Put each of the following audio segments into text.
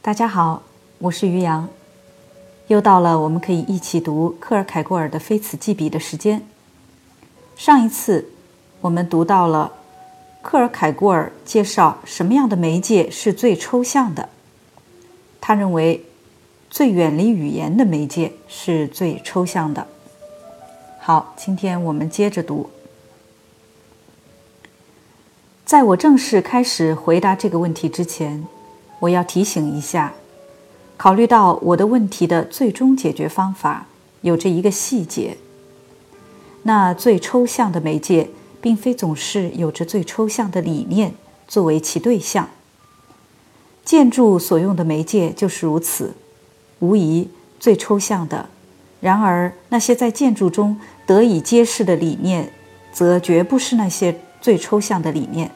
大家好，我是于洋，又到了我们可以一起读克尔凯郭尔的《非此即彼》的时间。上一次我们读到了克尔凯郭尔介绍什么样的媒介是最抽象的，他认为最远离语言的媒介是最抽象的。好，今天我们接着读。在我正式开始回答这个问题之前，我要提醒一下：考虑到我的问题的最终解决方法有着一个细节，那最抽象的媒介并非总是有着最抽象的理念作为其对象。建筑所用的媒介就是如此，无疑最抽象的。然而，那些在建筑中得以揭示的理念，则绝不是那些最抽象的理念。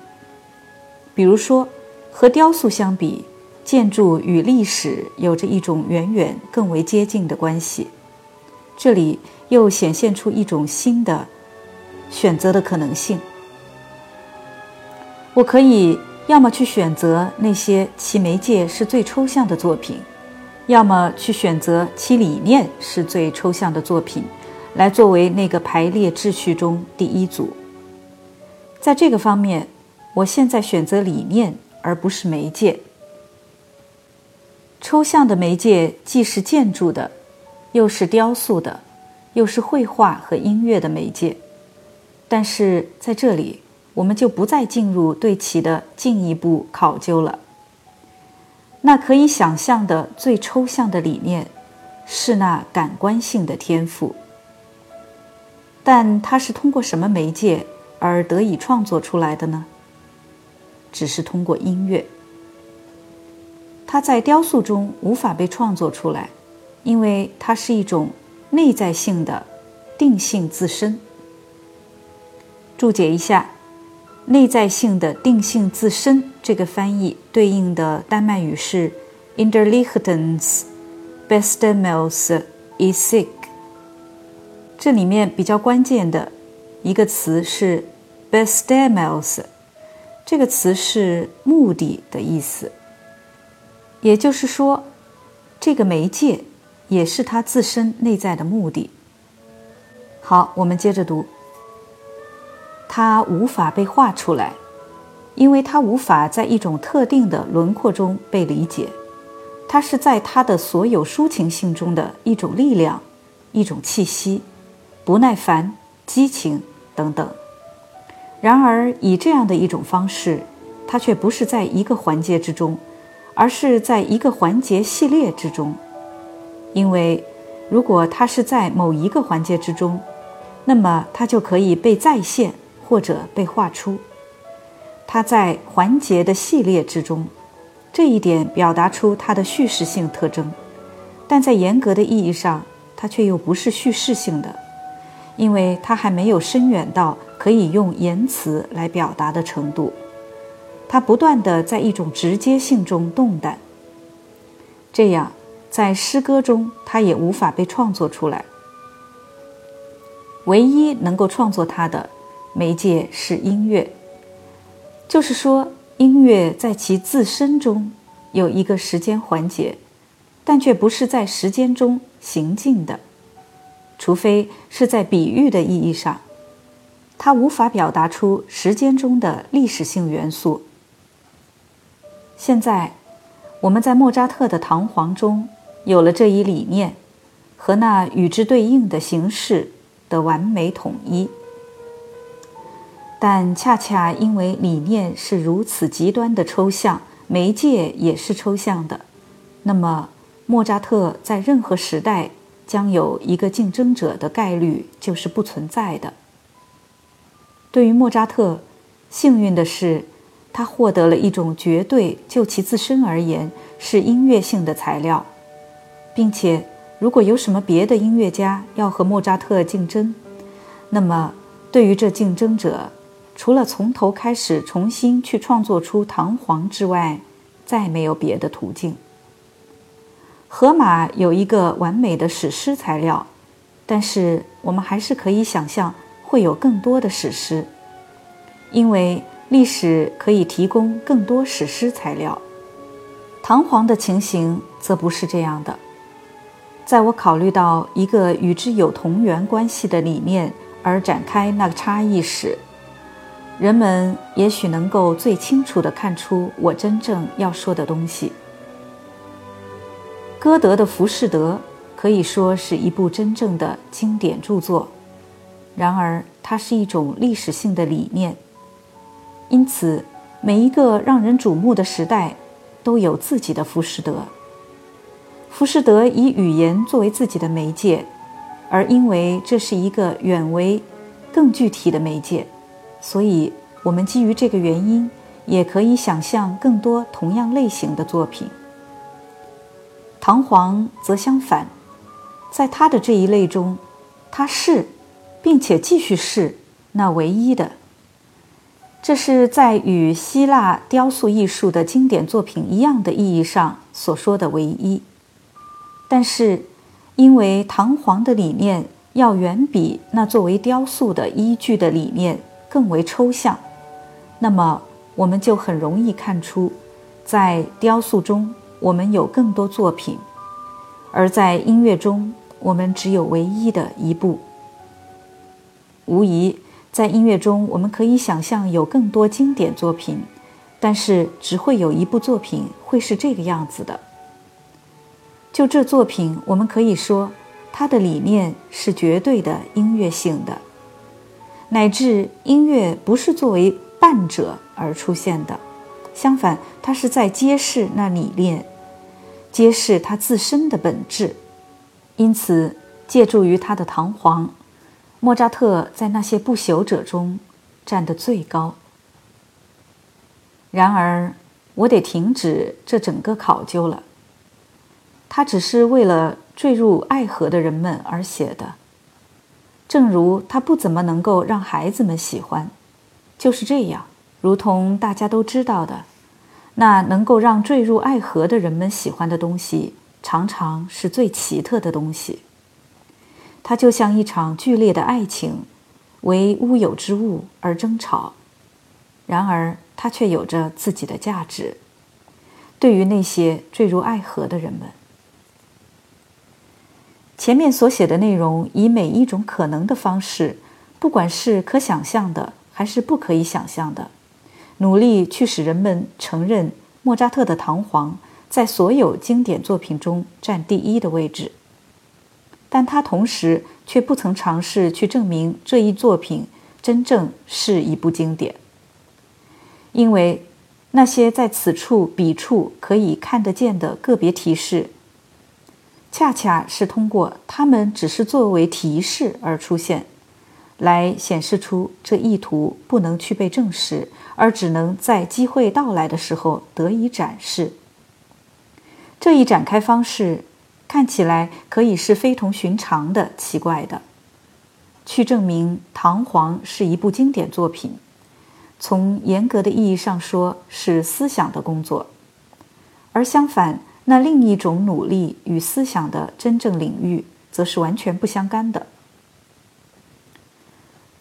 比如说，和雕塑相比，建筑与历史有着一种远远更为接近的关系。这里又显现出一种新的选择的可能性。我可以要么去选择那些其媒介是最抽象的作品，要么去选择其理念是最抽象的作品，来作为那个排列秩序中第一组。在这个方面。我现在选择理念而不是媒介。抽象的媒介既是建筑的，又是雕塑的，又是绘画和音乐的媒介。但是在这里，我们就不再进入对其的进一步考究了。那可以想象的最抽象的理念，是那感官性的天赋。但它是通过什么媒介而得以创作出来的呢？只是通过音乐，它在雕塑中无法被创作出来，因为它是一种内在性的定性自身。注解一下，“内在性的定性自身”这个翻译对应的丹麦语是 “inderlichtens bestemmelsen i sig”。这里面比较关键的一个词是 “bestemels”，。这个词是“目的”的意思，也就是说，这个媒介也是它自身内在的目的。好，我们接着读。它无法被画出来，因为它无法在一种特定的轮廓中被理解。它是在它的所有抒情性中的一种力量、一种气息、不耐烦、激情等等。然而，以这样的一种方式，它却不是在一个环节之中，而是在一个环节系列之中。因为，如果它是在某一个环节之中，那么它就可以被再现或者被画出。它在环节的系列之中，这一点表达出它的叙事性特征，但在严格的意义上，它却又不是叙事性的，因为它还没有深远到。可以用言辞来表达的程度，它不断的在一种直接性中动弹。这样，在诗歌中，它也无法被创作出来。唯一能够创作它的媒介是音乐，就是说，音乐在其自身中有一个时间环节，但却不是在时间中行进的，除非是在比喻的意义上。它无法表达出时间中的历史性元素。现在，我们在莫扎特的《唐璜》中有了这一理念和那与之对应的形式的完美统一。但恰恰因为理念是如此极端的抽象，媒介也是抽象的，那么莫扎特在任何时代将有一个竞争者的概率就是不存在的。对于莫扎特，幸运的是，他获得了一种绝对就其自身而言是音乐性的材料，并且，如果有什么别的音乐家要和莫扎特竞争，那么对于这竞争者，除了从头开始重新去创作出《唐璜》之外，再没有别的途径。荷马有一个完美的史诗材料，但是我们还是可以想象。会有更多的史诗，因为历史可以提供更多史诗材料。《唐璜的情形则不是这样的。在我考虑到一个与之有同源关系的理念而展开那个差异时，人们也许能够最清楚地看出我真正要说的东西。歌德的《浮士德》可以说是一部真正的经典著作，然而它是一种历史性的理念，因此每一个让人瞩目的时代都有自己的浮士德。浮士德以语言作为自己的媒介，而因为这是一个远为更具体的媒介，所以我们基于这个原因，也可以想象更多同样类型的作品。唐璜则相反，在他的这一类中，他是，并且继续是那唯一的。这是在与希腊雕塑艺术的经典作品一样的意义上所说的唯一。但是，因为唐璜的理念要远比那作为雕塑的依据的理念更为抽象，那么我们就很容易看出，在雕塑中我们有更多作品，而在音乐中我们只有唯一的一部。无疑，在音乐中我们可以想象有更多经典作品，但是只会有一部作品会是这个样子的。就这作品，我们可以说，它的理念是绝对的音乐性的，乃至音乐不是作为伴者而出现的，相反，它是在揭示那理念，揭示它自身的本质。因此，借助于他的堂皇，莫扎特在那些不朽者中站得最高。然而，我得停止这整个考究了。他只是为了坠入爱河的人们而写的，正如他不怎么能够让孩子们喜欢，就是这样。如同大家都知道的，那能够让坠入爱河的人们喜欢的东西，常常是最奇特的东西。它就像一场剧烈的爱情，为乌有之物而争吵，然而它却有着自己的价值，对于那些坠入爱河的人们。前面所写的内容，以每一种可能的方式，不管是可想象的还是不可以想象的，努力去使人们承认莫扎特的堂皇在所有经典作品中占第一的位置。但他同时却不曾尝试去证明这一作品真正是一部经典，因为那些在此处彼处可以看得见的个别提示。恰恰是通过他们只是作为提示而出现，来显示出这意图不能去被证实，而只能在机会到来的时候得以展示。这一展开方式看起来可以是非同寻常的、奇怪的。去证明《唐璜》是一部经典作品，从严格的意义上说是思想的工作，而相反。那另一种努力与思想的真正领域，则是完全不相干的。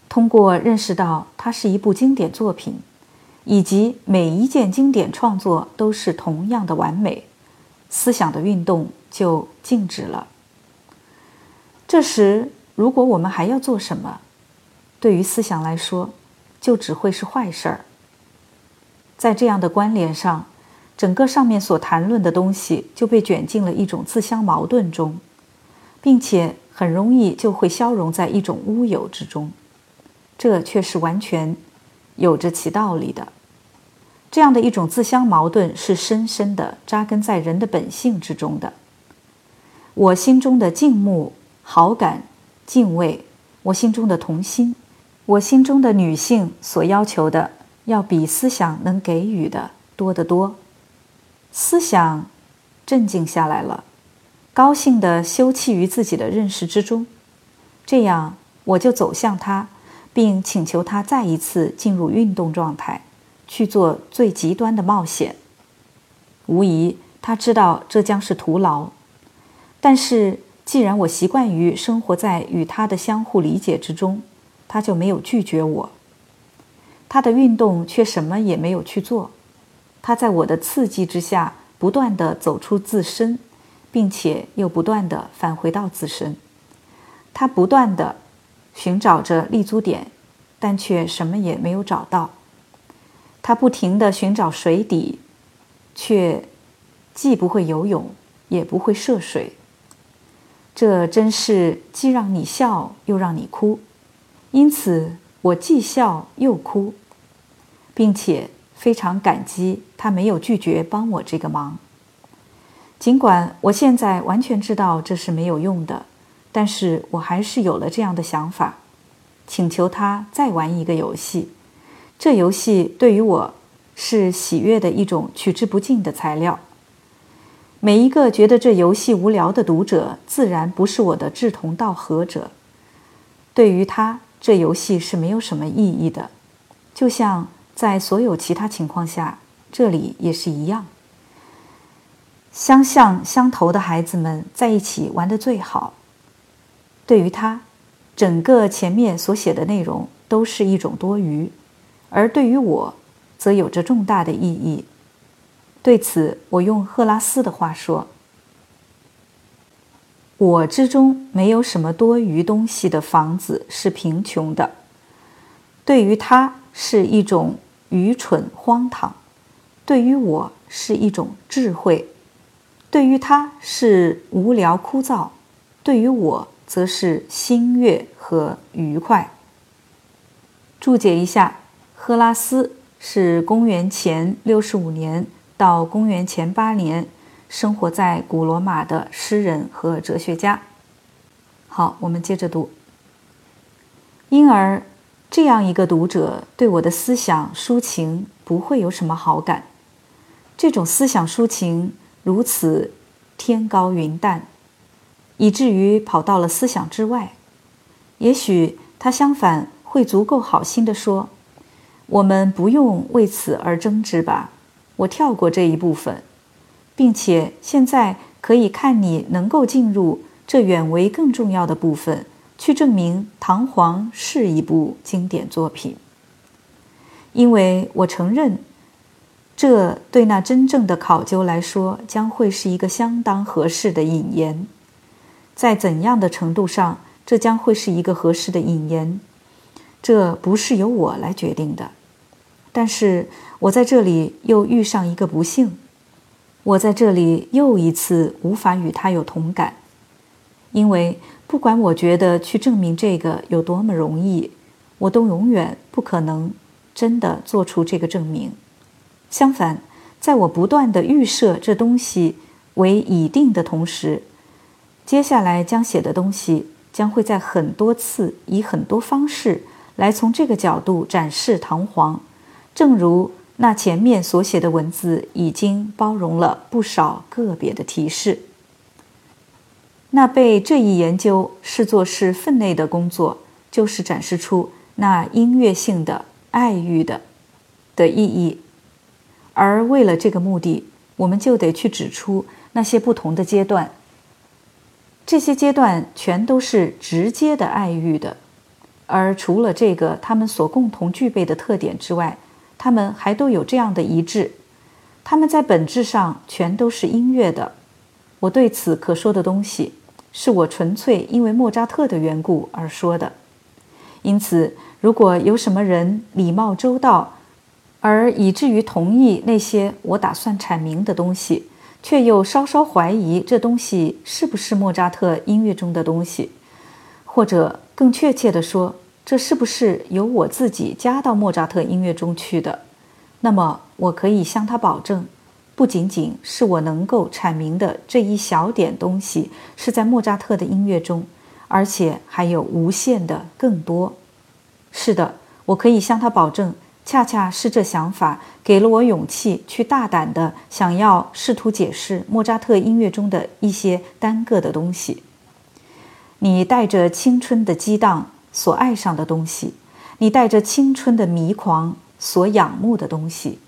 通过认识到它是一部经典作品，以及每一件经典创作都是同样的完美，思想的运动就静止了。这时，如果我们还要做什么，对于思想来说，就只会是坏事儿。在这样的关联上。整个上面所谈论的东西就被卷进了一种自相矛盾中，并且很容易就会消融在一种乌有之中，这却是完全有着其道理的。这样的一种自相矛盾是深深的扎根在人的本性之中的。我心中的敬慕、好感、敬畏，我心中的童心，我心中的女性所要求的，要比思想能给予的多得多。思想镇静下来了，高兴地休憩于自己的认识之中。这样，我就走向他，并请求他再一次进入运动状态，去做最极端的冒险。无疑，他知道这将是徒劳。但是，既然我习惯于生活在与他的相互理解之中，他就没有拒绝我。他的运动却什么也没有去做。他在我的刺激之下，不断地走出自身，并且又不断地返回到自身。他不断地寻找着立足点，但却什么也没有找到。他不停地寻找水底，却既不会游泳，也不会涉水。这真是既让你笑又让你哭，因此我既笑又哭，并且非常感激他没有拒绝帮我这个忙。尽管我现在完全知道这是没有用的，但是我还是有了这样的想法，请求他再玩一个游戏。这游戏对于我是喜悦的一种取之不尽的材料。每一个觉得这游戏无聊的读者，自然不是我的志同道合者。对于他，这游戏是没有什么意义的，就像在所有其他情况下，这里也是一样。相像相投的孩子们在一起玩的最好。对于他，整个前面所写的内容都是一种多余，而对于我，则有着重大的意义。对此，我用赫拉斯的话说：“我之中没有什么多余东西的房子是贫穷的。对于他是一种愚蠢荒唐，对于我是一种智慧；对于他是无聊枯燥，对于我则是新悦和愉快。”注解一下，赫拉斯是公元前六十五年。到公元前八年，生活在古罗马的诗人和哲学家。好，我们接着读。因而，这样一个读者对我的思想抒情不会有什么好感。这种思想抒情如此天高云淡，以至于跑到了思想之外。也许他相反会足够好心地说：“我们不用为此而争执吧。”我跳过这一部分，并且现在可以看你能够进入这远为更重要的部分，去证明《唐璜》是一部经典作品。因为我承认，这对那真正的考究来说，将会是一个相当合适的引言。在怎样的程度上，这将会是一个合适的引言，这不是由我来决定的。但是我在这里又遇上一个不幸，我在这里又一次无法与他有同感，因为不管我觉得去证明这个有多么容易，我都永远不可能真的做出这个证明。相反，在我不断的预设这东西为已定的同时，接下来将写的东西将会在很多次以很多方式来从这个角度展示唐璜。正如那前面所写的文字已经包容了不少个别的提示，那被这一研究视作是分内的工作，就是展示出那音乐性的爱欲的的意义。而为了这个目的，我们就得去指出那些不同的阶段。这些阶段全都是直接的爱欲的，而除了这个他们所共同具备的特点之外。他们还都有这样的一致，他们在本质上全都是音乐的。我对此可说的东西，是我纯粹因为莫扎特的缘故而说的。因此，如果有什么人礼貌周到，而以至于同意那些我打算阐明的东西，却又稍稍怀疑这东西是不是莫扎特音乐中的东西，或者更确切地说，这是不是由我自己加到莫扎特音乐中去的？那么我可以向他保证，不仅仅是我能够阐明的这一小点东西是在莫扎特的音乐中，而且还有无限的更多。是的，我可以向他保证，恰恰是这想法给了我勇气，去大胆的想要试图解释莫扎特音乐中的一些单个的东西。你带着青春的激荡。所爱上的东西，你带着青春的迷狂所仰慕的东西，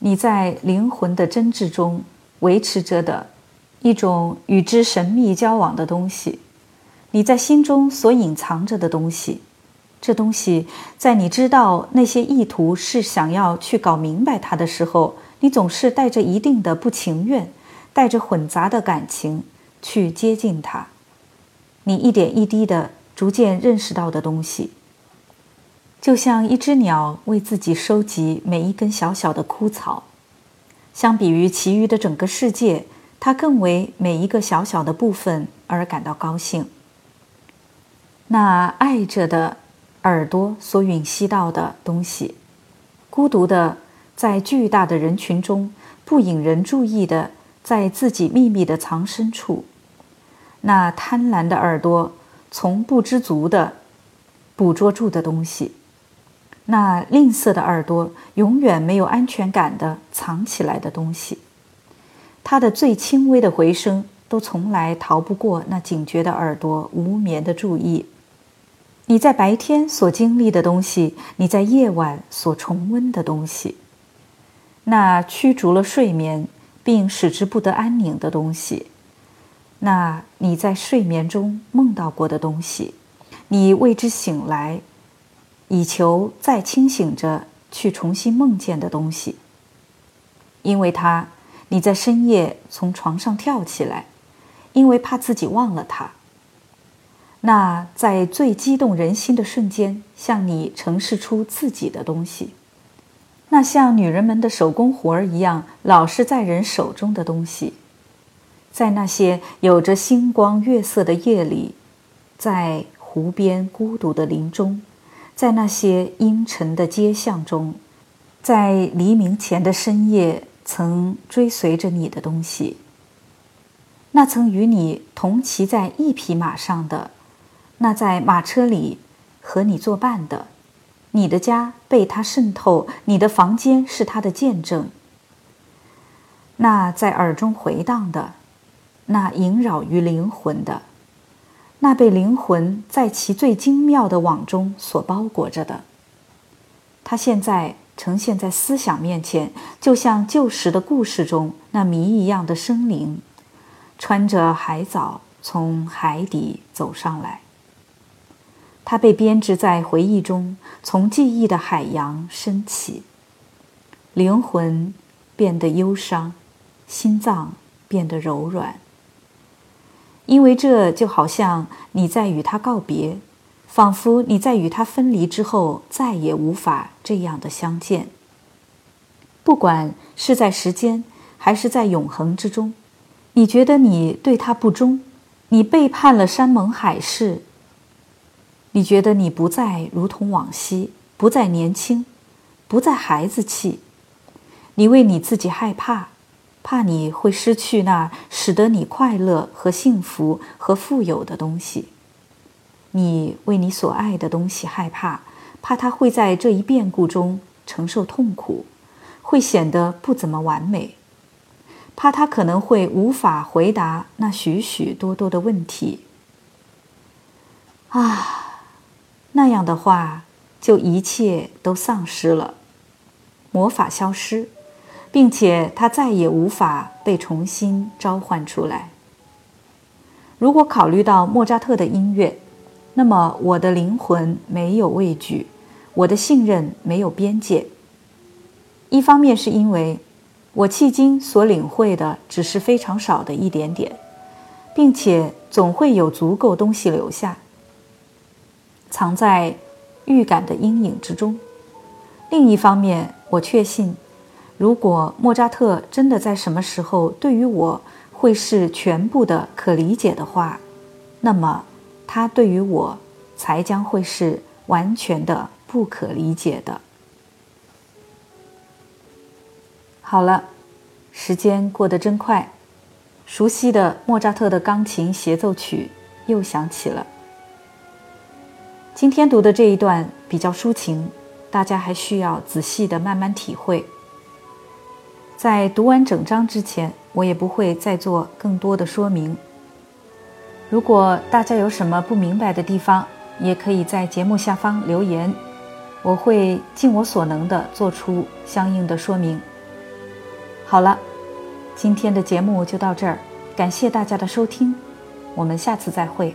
你在灵魂的真挚中维持着的一种与之神秘交往的东西，你在心中所隐藏着的东西，这东西在你知道那些意图是想要去搞明白它的时候，你总是带着一定的不情愿，带着混杂的感情去接近它。你一点一滴的逐渐认识到的东西，就像一只鸟为自己收集每一根小小的枯草，相比于其余的整个世界，它更为每一个小小的部分而感到高兴。那爱着的耳朵所吮吸到的东西，孤独的。在巨大的人群中，不引人注意的，在自己秘密的藏身处，那贪婪的耳朵从不知足的捕捉住的东西，那吝啬的耳朵永远没有安全感的藏起来的东西，它的最轻微的回声都从来逃不过那警觉的耳朵无眠的注意。你在白天所经历的东西，你在夜晚所重温的东西。那驱逐了睡眠，并使之不得安宁的东西，那你在睡眠中梦到过的东西，你为之醒来，以求再清醒着去重新梦见的东西，因为它，你在深夜从床上跳起来，因为怕自己忘了它。那在最激动人心的瞬间，向你呈示出自己的东西。那像女人们的手工活儿一样，老是在人手中的东西，在那些有着星光月色的夜里，在湖边孤独的林中，在那些阴沉的街巷中，在黎明前的深夜，曾追随着你的东西。那曾与你同骑在一匹马上的，那在马车里和你作伴的。你的家被他渗透，你的房间是他的见证。那在耳中回荡的，那萦绕于灵魂的，那被灵魂在其最精妙的网中所包裹着的，它现在呈现在思想面前，就像旧时的故事中那谜一样的生灵，穿着海藻从海底走上来。它被编织在回忆中，从记忆的海洋升起。灵魂变得忧伤，心脏变得柔软。因为这就好像你在与他告别，仿佛你在与他分离之后再也无法这样的相见。不管是在时间，还是在永恒之中，你觉得你对他不忠，你背叛了山盟海誓。你觉得你不再如同往昔，不再年轻，不再孩子气。你为你自己害怕，怕你会失去那使得你快乐和幸福和富有的东西。你为你所爱的东西害怕，怕它会在这一变故中承受痛苦，会显得不怎么完美，怕它可能会无法回答那许许多多的问题。啊！那样的话，就一切都丧失了，魔法消失，并且它再也无法被重新召唤出来。如果考虑到莫扎特的音乐，那么我的灵魂没有畏惧，我的信任没有边界。一方面是因为我迄今所领会的只是非常少的一点点，并且总会有足够东西留下。藏在预感的阴影之中。另一方面，我确信，如果莫扎特真的在什么时候对于我会是全部的可理解的话，那么他对于我才将会是完全的不可理解的。好了，时间过得真快，熟悉的莫扎特的钢琴协奏曲又响起了。今天读的这一段比较抒情，大家还需要仔细的慢慢体会。在读完整章之前，我也不会再做更多的说明。如果大家有什么不明白的地方，也可以在节目下方留言，我会尽我所能的做出相应的说明。好了，今天的节目就到这儿，感谢大家的收听，我们下次再会。